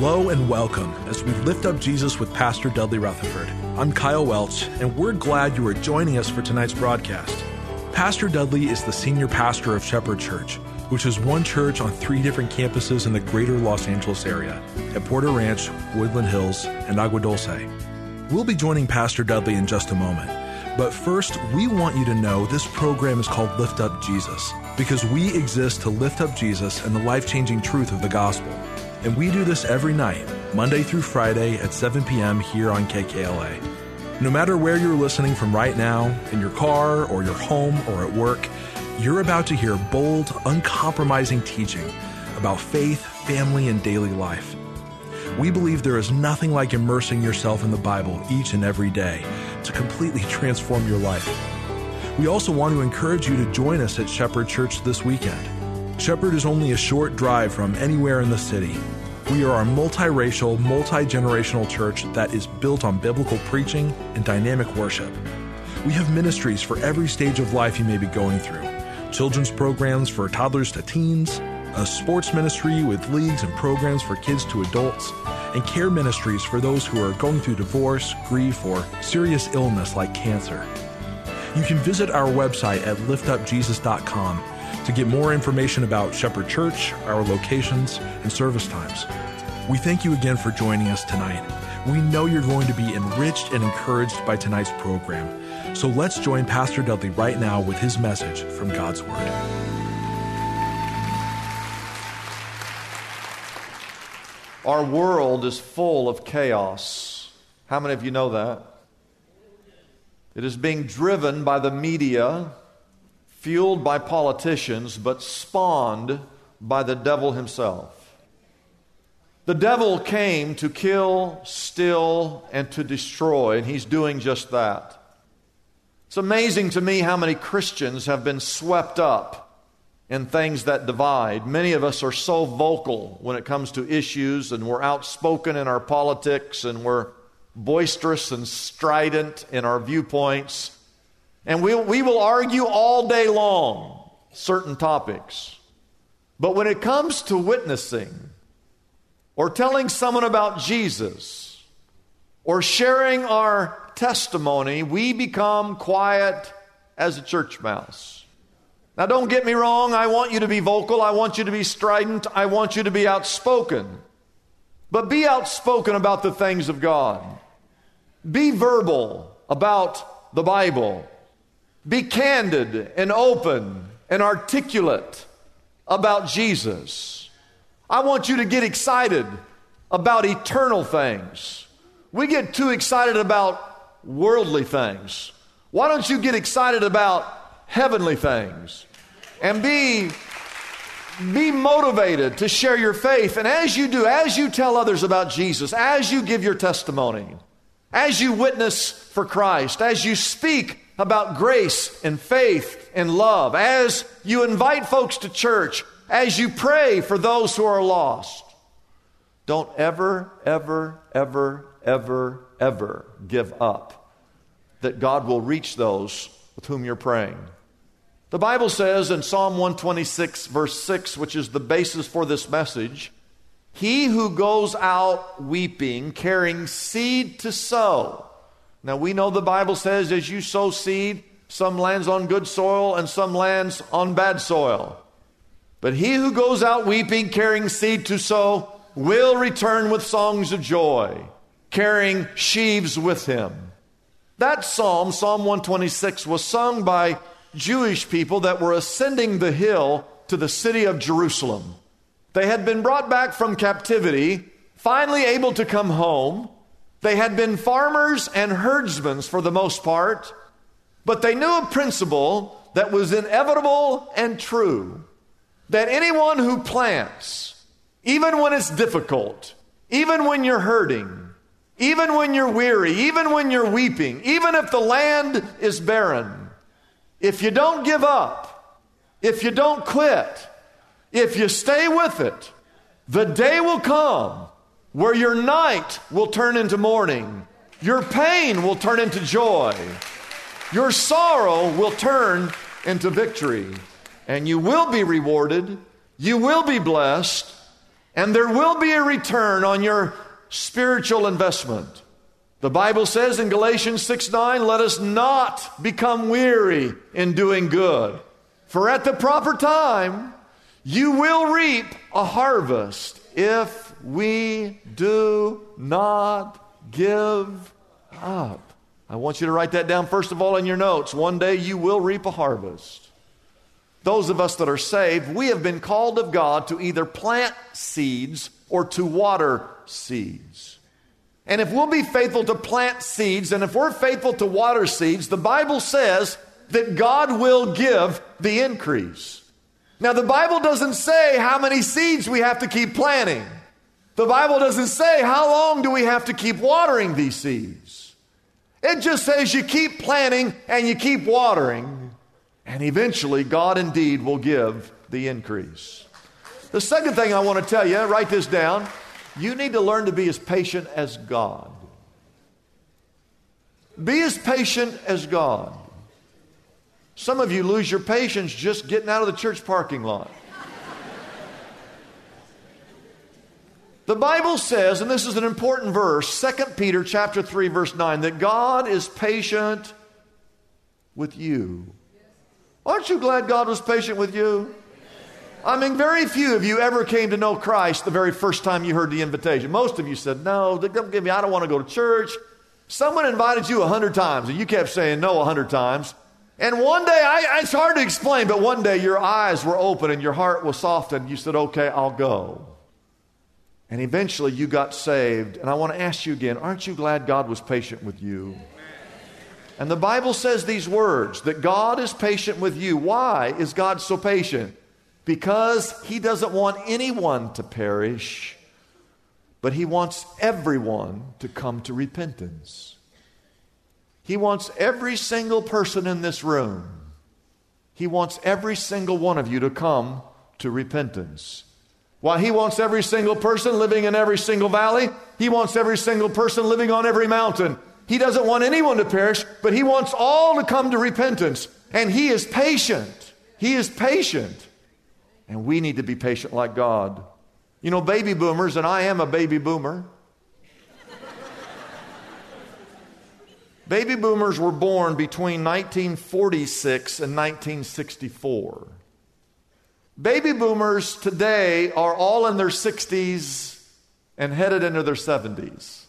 Hello and welcome as we lift up Jesus with Pastor Dudley Rutherford. I'm Kyle Welch, and we're glad you are joining us for tonight's broadcast. Pastor Dudley is the senior pastor of Shepherd Church, which is one church on three different campuses in the greater Los Angeles area at Porter Ranch, Woodland Hills, and Agua Dulce. We'll be joining Pastor Dudley in just a moment. But first, we want you to know this program is called Lift Up Jesus because we exist to lift up Jesus and the life changing truth of the gospel. And we do this every night, Monday through Friday at 7 p.m. here on KKLA. No matter where you're listening from right now, in your car or your home or at work, you're about to hear bold, uncompromising teaching about faith, family, and daily life. We believe there is nothing like immersing yourself in the Bible each and every day to completely transform your life. We also want to encourage you to join us at Shepherd Church this weekend. Shepherd is only a short drive from anywhere in the city. We are a multiracial, multi generational church that is built on biblical preaching and dynamic worship. We have ministries for every stage of life you may be going through children's programs for toddlers to teens, a sports ministry with leagues and programs for kids to adults, and care ministries for those who are going through divorce, grief, or serious illness like cancer. You can visit our website at liftupjesus.com to get more information about Shepherd Church, our locations, and service times. We thank you again for joining us tonight. We know you're going to be enriched and encouraged by tonight's program. So let's join Pastor Dudley right now with his message from God's Word. Our world is full of chaos. How many of you know that? It is being driven by the media, fueled by politicians, but spawned by the devil himself. The devil came to kill, steal, and to destroy, and he's doing just that. It's amazing to me how many Christians have been swept up in things that divide. Many of us are so vocal when it comes to issues, and we're outspoken in our politics, and we're boisterous and strident in our viewpoints. And we, we will argue all day long certain topics. But when it comes to witnessing, or telling someone about Jesus, or sharing our testimony, we become quiet as a church mouse. Now, don't get me wrong, I want you to be vocal, I want you to be strident, I want you to be outspoken. But be outspoken about the things of God. Be verbal about the Bible. Be candid and open and articulate about Jesus. I want you to get excited about eternal things. We get too excited about worldly things. Why don't you get excited about heavenly things and be be motivated to share your faith and as you do as you tell others about Jesus as you give your testimony as you witness for Christ as you speak about grace and faith and love as you invite folks to church as you pray for those who are lost don't ever ever ever ever ever give up that God will reach those with whom you're praying. The Bible says in Psalm 126, verse 6, which is the basis for this message, He who goes out weeping, carrying seed to sow. Now we know the Bible says as you sow seed, some lands on good soil and some lands on bad soil. But he who goes out weeping, carrying seed to sow, will return with songs of joy carrying sheaves with him. That psalm, Psalm 126, was sung by Jewish people that were ascending the hill to the city of Jerusalem. They had been brought back from captivity, finally able to come home. They had been farmers and herdsmen for the most part. But they knew a principle that was inevitable and true that anyone who plants, even when it's difficult, even when you're hurting, even when you're weary, even when you're weeping, even if the land is barren, if you don't give up, if you don't quit, if you stay with it, the day will come where your night will turn into morning, your pain will turn into joy, your sorrow will turn into victory, and you will be rewarded, you will be blessed, and there will be a return on your spiritual investment. The Bible says in Galatians 6 9, let us not become weary in doing good. For at the proper time, you will reap a harvest if we do not give up. I want you to write that down first of all in your notes. One day you will reap a harvest. Those of us that are saved, we have been called of God to either plant seeds or to water seeds. And if we'll be faithful to plant seeds and if we're faithful to water seeds, the Bible says that God will give the increase. Now, the Bible doesn't say how many seeds we have to keep planting. The Bible doesn't say how long do we have to keep watering these seeds. It just says you keep planting and you keep watering, and eventually God indeed will give the increase. The second thing I want to tell you, write this down. You need to learn to be as patient as God. Be as patient as God. Some of you lose your patience just getting out of the church parking lot. The Bible says, and this is an important verse, 2 Peter chapter 3 verse 9, that God is patient with you. Aren't you glad God was patient with you? I mean, very few of you ever came to know Christ the very first time you heard the invitation. Most of you said, No, don't give me, I don't want to go to church. Someone invited you a hundred times, and you kept saying no a hundred times. And one day, I, it's hard to explain, but one day your eyes were open and your heart was softened. You said, Okay, I'll go. And eventually you got saved. And I want to ask you again aren't you glad God was patient with you? And the Bible says these words that God is patient with you. Why is God so patient? because he doesn't want anyone to perish, but he wants everyone to come to repentance. He wants every single person in this room, he wants every single one of you to come to repentance. Why, he wants every single person living in every single valley. He wants every single person living on every mountain. He doesn't want anyone to perish, but he wants all to come to repentance. And he is patient. He is patient. And we need to be patient like God. You know, baby boomers, and I am a baby boomer. baby boomers were born between 1946 and 1964. Baby boomers today are all in their 60s and headed into their 70s.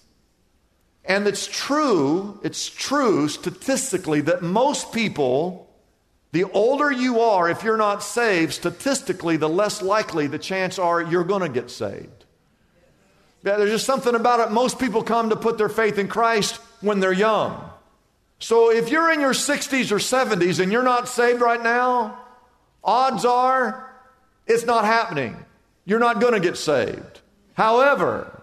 And it's true, it's true statistically that most people the older you are, if you're not saved, statistically, the less likely the chance are you're going to get saved. Yeah, there's just something about it. Most people come to put their faith in Christ when they're young. So if you're in your 60s or 70s and you're not saved right now, odds are it's not happening. You're not going to get saved. However,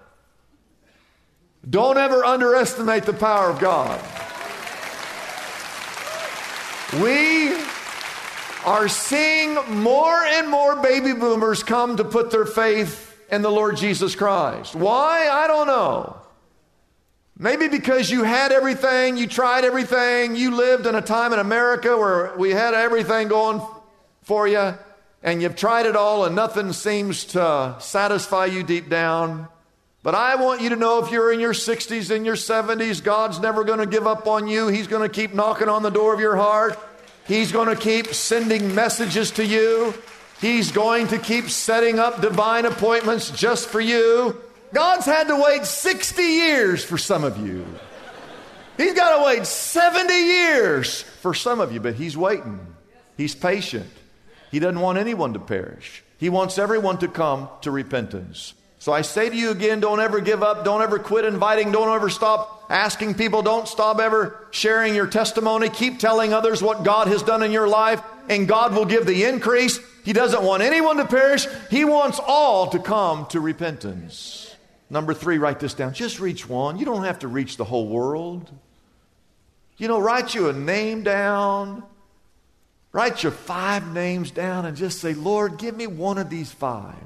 don't ever underestimate the power of God. We are seeing more and more baby boomers come to put their faith in the Lord Jesus Christ. Why? I don't know. Maybe because you had everything, you tried everything, you lived in a time in America where we had everything going for you, and you've tried it all and nothing seems to satisfy you deep down. But I want you to know if you're in your 60s and your 70s, God's never going to give up on you. He's going to keep knocking on the door of your heart. He's going to keep sending messages to you. He's going to keep setting up divine appointments just for you. God's had to wait 60 years for some of you. He's got to wait 70 years for some of you, but He's waiting. He's patient. He doesn't want anyone to perish. He wants everyone to come to repentance. So I say to you again don't ever give up, don't ever quit inviting, don't ever stop asking people, don't stop ever sharing your testimony. Keep telling others what God has done in your life, and God will give the increase. He doesn't want anyone to perish, He wants all to come to repentance. Number three, write this down. Just reach one. You don't have to reach the whole world. You know, write you a name down. Write your five names down and just say, Lord, give me one of these five.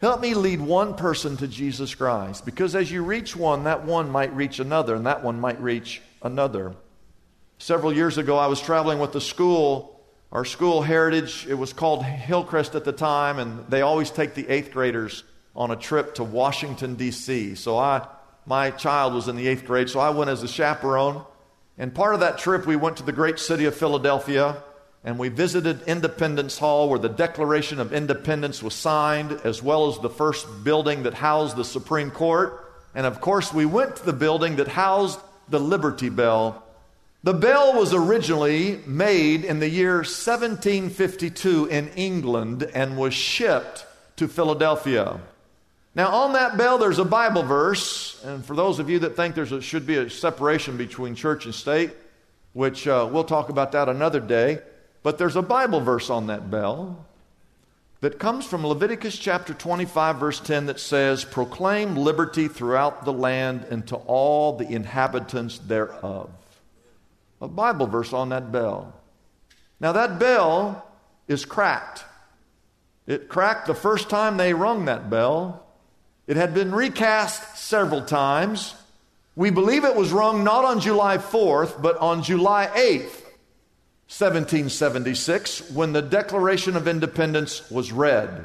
Help me lead one person to Jesus Christ. Because as you reach one, that one might reach another, and that one might reach another. Several years ago, I was traveling with the school, our school heritage. It was called Hillcrest at the time, and they always take the eighth graders on a trip to Washington, D.C. So I, my child was in the eighth grade, so I went as a chaperone. And part of that trip, we went to the great city of Philadelphia and we visited Independence Hall where the Declaration of Independence was signed, as well as the first building that housed the Supreme Court. And of course, we went to the building that housed the Liberty Bell. The bell was originally made in the year 1752 in England and was shipped to Philadelphia. Now, on that bell, there's a Bible verse, and for those of you that think there should be a separation between church and state, which uh, we'll talk about that another day. But there's a Bible verse on that bell that comes from Leviticus chapter 25, verse 10, that says, Proclaim liberty throughout the land and to all the inhabitants thereof. A Bible verse on that bell. Now, that bell is cracked. It cracked the first time they rung that bell. It had been recast several times. We believe it was rung not on July 4th, but on July 8th, 1776 when the Declaration of Independence was read.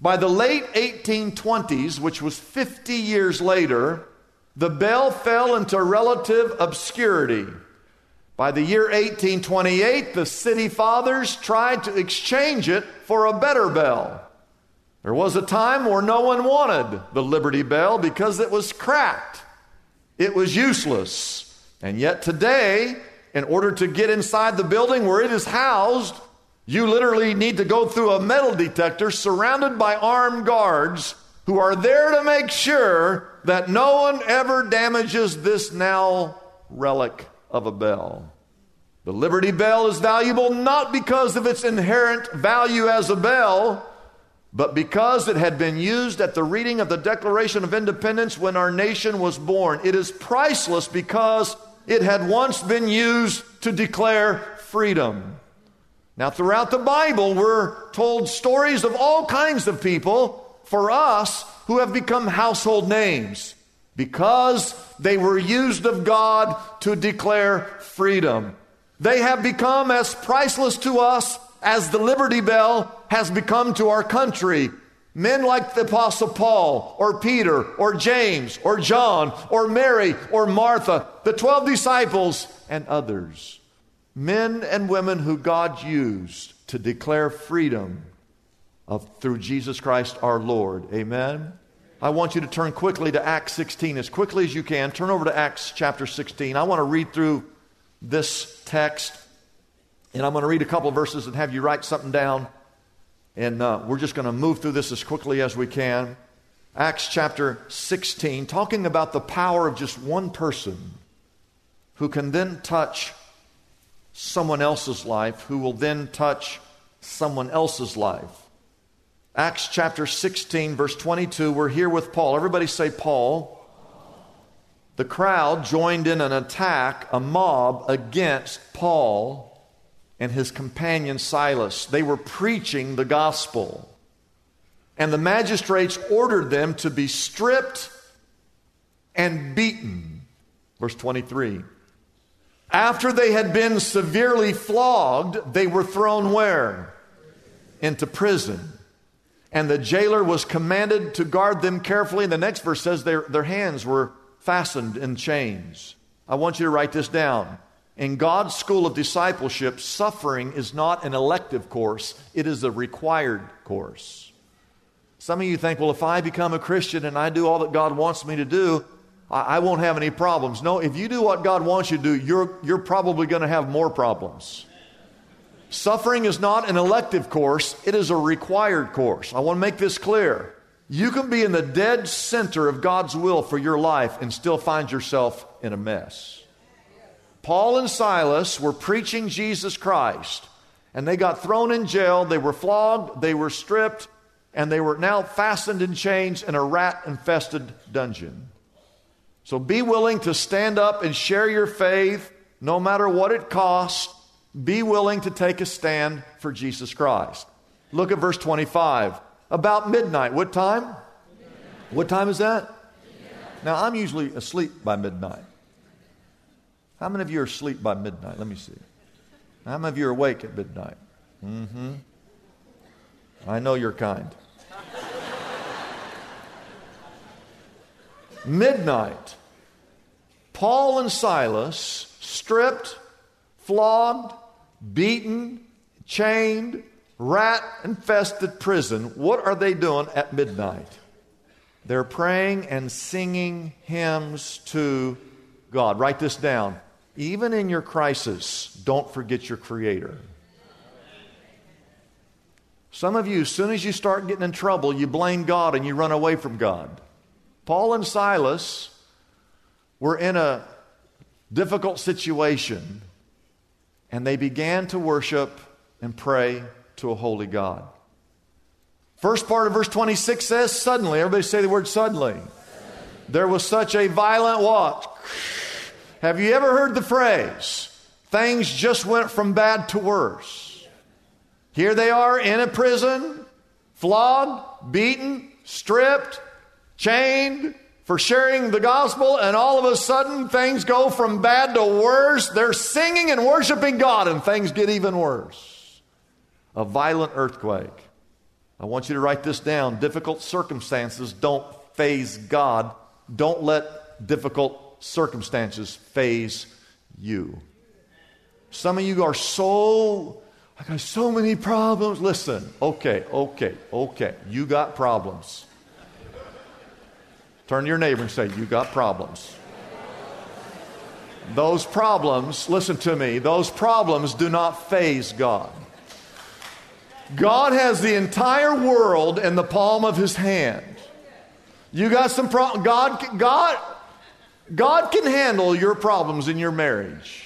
By the late 1820s, which was 50 years later, the bell fell into relative obscurity. By the year 1828, the city fathers tried to exchange it for a better bell. There was a time where no one wanted the Liberty Bell because it was cracked, it was useless. And yet today, in order to get inside the building where it is housed, you literally need to go through a metal detector surrounded by armed guards who are there to make sure that no one ever damages this now relic of a bell. The Liberty Bell is valuable not because of its inherent value as a bell, but because it had been used at the reading of the Declaration of Independence when our nation was born. It is priceless because it had once been used to declare freedom. Now, throughout the Bible, we're told stories of all kinds of people for us who have become household names because they were used of God to declare freedom. They have become as priceless to us as the Liberty Bell has become to our country. Men like the Apostle Paul, or Peter, or James, or John, or Mary, or Martha, the 12 disciples, and others. Men and women who God used to declare freedom of, through Jesus Christ our Lord. Amen. I want you to turn quickly to Acts 16 as quickly as you can. Turn over to Acts chapter 16. I want to read through this text, and I'm going to read a couple verses and have you write something down. And uh, we're just going to move through this as quickly as we can. Acts chapter 16, talking about the power of just one person who can then touch someone else's life, who will then touch someone else's life. Acts chapter 16, verse 22, we're here with Paul. Everybody say, Paul. The crowd joined in an attack, a mob against Paul and his companion Silas. They were preaching the gospel. And the magistrates ordered them to be stripped and beaten. Verse 23. After they had been severely flogged, they were thrown where? Into prison. And the jailer was commanded to guard them carefully. And the next verse says their, their hands were fastened in chains. I want you to write this down. In God's school of discipleship, suffering is not an elective course, it is a required course. Some of you think, well, if I become a Christian and I do all that God wants me to do, I, I won't have any problems. No, if you do what God wants you to do, you're, you're probably going to have more problems. Suffering is not an elective course, it is a required course. I want to make this clear. You can be in the dead center of God's will for your life and still find yourself in a mess. Paul and Silas were preaching Jesus Christ, and they got thrown in jail. They were flogged, they were stripped, and they were now fastened in chains in a rat infested dungeon. So be willing to stand up and share your faith no matter what it costs. Be willing to take a stand for Jesus Christ. Look at verse 25. About midnight. What time? What time is that? Now, I'm usually asleep by midnight. How many of you are asleep by midnight? Let me see. How many of you are awake at midnight? Mm-hmm. I know you're kind. midnight. Paul and Silas, stripped, flogged, beaten, chained, rat infested prison, what are they doing at midnight? They're praying and singing hymns to God. Write this down. Even in your crisis, don't forget your Creator. Some of you, as soon as you start getting in trouble, you blame God and you run away from God. Paul and Silas were in a difficult situation and they began to worship and pray to a holy God. First part of verse 26 says, suddenly. Everybody say the word suddenly. There was such a violent what? Have you ever heard the phrase, things just went from bad to worse? Here they are in a prison, flogged, beaten, stripped, chained for sharing the gospel, and all of a sudden things go from bad to worse. They're singing and worshiping God, and things get even worse a violent earthquake. I want you to write this down. Difficult circumstances don't faze God. Don't let difficult circumstances faze you. Some of you are so, I got so many problems. Listen, okay, okay, okay. You got problems. Turn to your neighbor and say, You got problems. Those problems, listen to me, those problems do not faze God. God has the entire world in the palm of his hand. You got some problems. God, God, God can handle your problems in your marriage.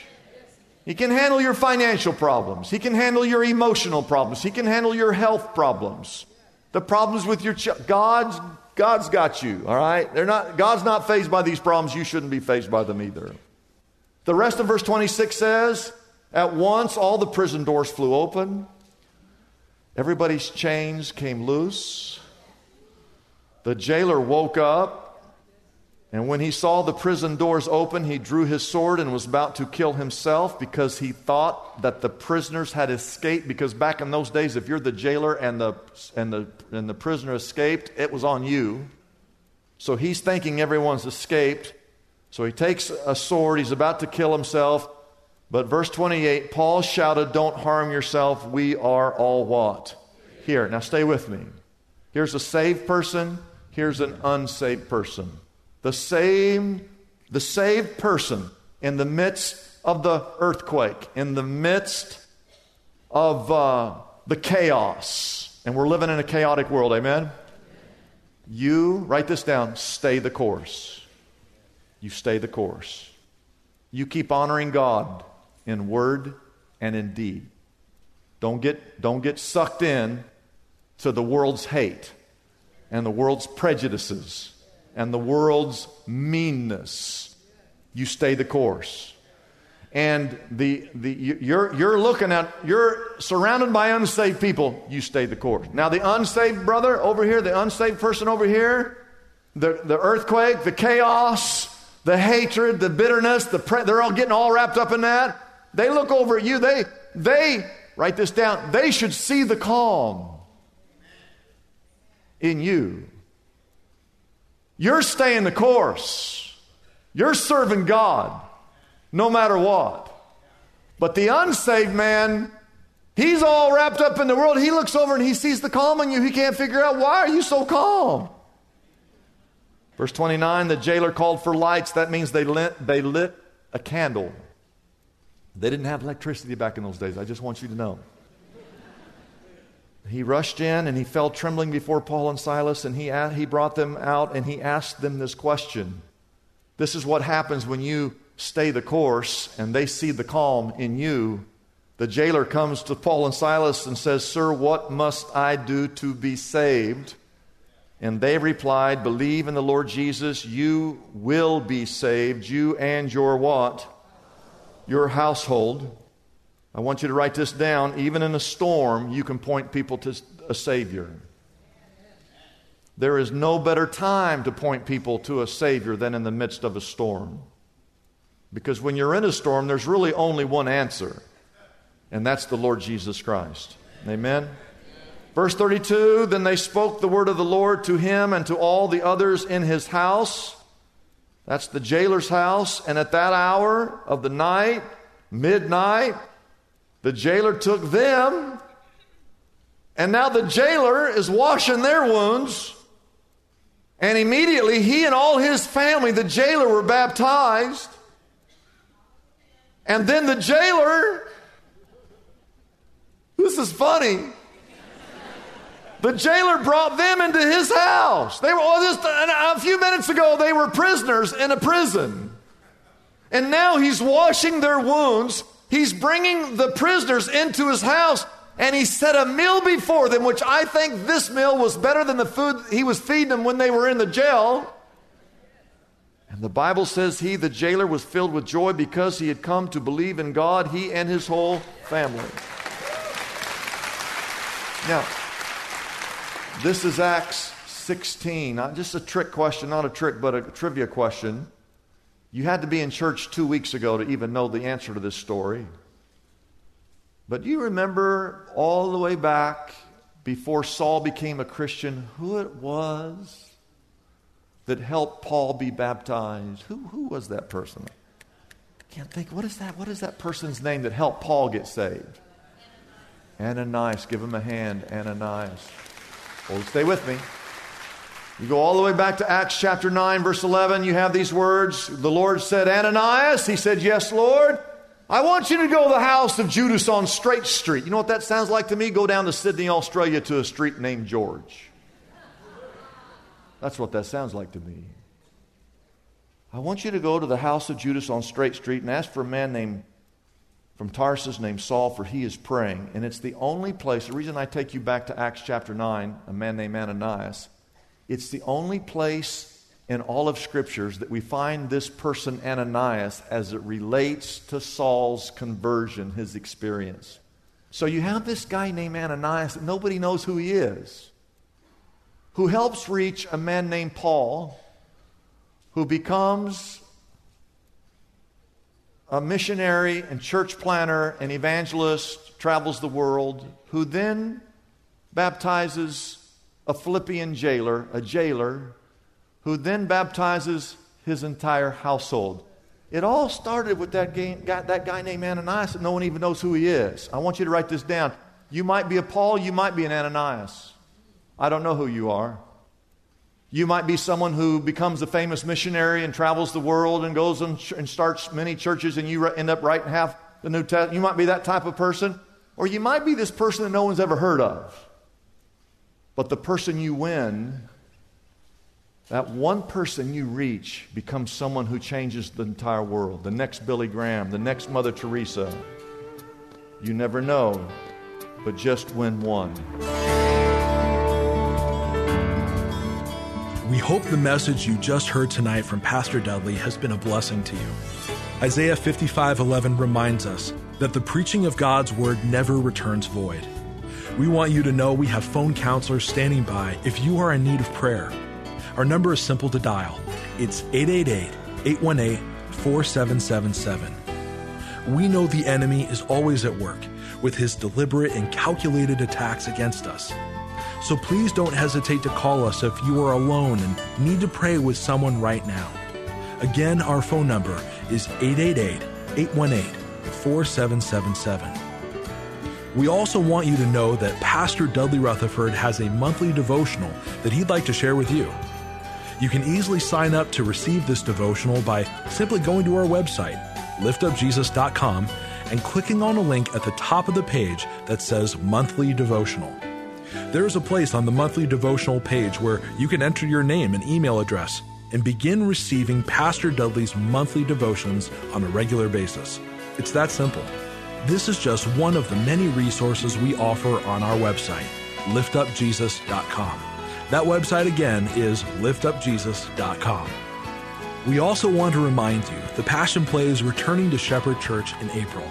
He can handle your financial problems. He can handle your emotional problems. He can handle your health problems. The problems with your child. God's, God's got you, all right? They're not, God's not fazed by these problems. You shouldn't be fazed by them either. The rest of verse 26 says, At once all the prison doors flew open Everybody's chains came loose. The jailer woke up, and when he saw the prison doors open, he drew his sword and was about to kill himself because he thought that the prisoners had escaped. Because back in those days, if you're the jailer and the, and the, and the prisoner escaped, it was on you. So he's thinking everyone's escaped. So he takes a sword, he's about to kill himself. But verse 28, Paul shouted, Don't harm yourself. We are all what? Here. Now stay with me. Here's a saved person, here's an unsaved person. The same, the saved person in the midst of the earthquake, in the midst of uh, the chaos, and we're living in a chaotic world, amen? You, write this down, stay the course. You stay the course. You keep honoring God in word and in deed. Don't get, don't get sucked in to the world's hate and the world's prejudices and the world's meanness. You stay the course. And the, the, you're, you're looking at, you're surrounded by unsaved people, you stay the course. Now, the unsaved brother over here, the unsaved person over here, the, the earthquake, the chaos, the hatred, the bitterness, the pre- they're all getting all wrapped up in that. They look over at you, they, they, write this down, they should see the calm in you. You're staying the course. You're serving God no matter what. But the unsaved man, he's all wrapped up in the world. He looks over and he sees the calm in you. He can't figure out why are you so calm? Verse 29, the jailer called for lights. That means they lit, they lit a candle. They didn't have electricity back in those days. I just want you to know. He rushed in and he fell trembling before Paul and Silas, and he, he brought them out and he asked them this question. This is what happens when you stay the course and they see the calm in you. The jailer comes to Paul and Silas and says, Sir, what must I do to be saved? And they replied, Believe in the Lord Jesus, you will be saved, you and your what? Your household. I want you to write this down. Even in a storm, you can point people to a Savior. There is no better time to point people to a Savior than in the midst of a storm. Because when you're in a storm, there's really only one answer, and that's the Lord Jesus Christ. Amen? Verse 32 Then they spoke the word of the Lord to him and to all the others in his house. That's the jailer's house. And at that hour of the night, midnight, the jailer took them. And now the jailer is washing their wounds. And immediately he and all his family, the jailer, were baptized. And then the jailer, this is funny. The jailer brought them into his house. They were, oh, just a few minutes ago, they were prisoners in a prison. And now he's washing their wounds. He's bringing the prisoners into his house and he set a meal before them, which I think this meal was better than the food he was feeding them when they were in the jail. And the Bible says he, the jailer, was filled with joy because he had come to believe in God, he and his whole family. Now, this is Acts 16. Not just a trick question, not a trick, but a trivia question. You had to be in church two weeks ago to even know the answer to this story. But do you remember all the way back before Saul became a Christian who it was that helped Paul be baptized? Who, who was that person? I can't think. What is that? What is that person's name that helped Paul get saved? Ananias. Give him a hand, Ananias. Well, stay with me. You go all the way back to Acts chapter 9, verse 11. You have these words. The Lord said, Ananias. He said, Yes, Lord. I want you to go to the house of Judas on Straight Street. You know what that sounds like to me? Go down to Sydney, Australia to a street named George. That's what that sounds like to me. I want you to go to the house of Judas on Straight Street and ask for a man named from Tarsus named Saul, for he is praying. And it's the only place, the reason I take you back to Acts chapter 9, a man named Ananias, it's the only place in all of scriptures that we find this person Ananias as it relates to Saul's conversion, his experience. So you have this guy named Ananias that nobody knows who he is, who helps reach a man named Paul, who becomes a missionary and church planner and evangelist, travels the world, who then baptizes a Philippian jailer, a jailer, who then baptizes his entire household. It all started with that guy, that guy named Ananias no one even knows who he is. I want you to write this down. You might be a Paul, you might be an Ananias. I don't know who you are. You might be someone who becomes a famous missionary and travels the world and goes and, and starts many churches and you re- end up writing half the New Testament. You might be that type of person. Or you might be this person that no one's ever heard of. But the person you win, that one person you reach, becomes someone who changes the entire world. The next Billy Graham, the next Mother Teresa. You never know, but just win one. We hope the message you just heard tonight from Pastor Dudley has been a blessing to you. Isaiah 55:11 reminds us that the preaching of God's word never returns void. We want you to know we have phone counselors standing by if you are in need of prayer. Our number is simple to dial. It's 888-818-4777. We know the enemy is always at work with his deliberate and calculated attacks against us. So please don't hesitate to call us if you are alone and need to pray with someone right now. Again, our phone number is 888 818 4777. We also want you to know that Pastor Dudley Rutherford has a monthly devotional that he'd like to share with you. You can easily sign up to receive this devotional by simply going to our website, liftupjesus.com, and clicking on a link at the top of the page that says Monthly Devotional. There is a place on the monthly devotional page where you can enter your name and email address and begin receiving Pastor Dudley's monthly devotions on a regular basis. It's that simple. This is just one of the many resources we offer on our website, liftupjesus.com. That website again is liftupjesus.com. We also want to remind you the Passion Play is returning to Shepherd Church in April.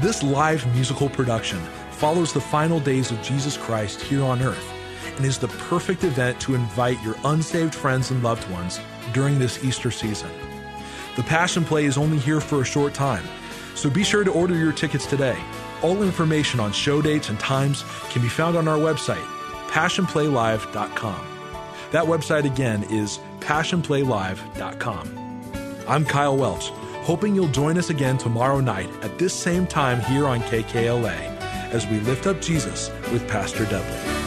This live musical production follows the final days of Jesus Christ here on earth and is the perfect event to invite your unsaved friends and loved ones during this Easter season. The Passion Play is only here for a short time, so be sure to order your tickets today. All information on show dates and times can be found on our website, passionplaylive.com. That website again is passionplaylive.com. I'm Kyle Welch, hoping you'll join us again tomorrow night at this same time here on KKLA as we lift up Jesus with Pastor Dudley.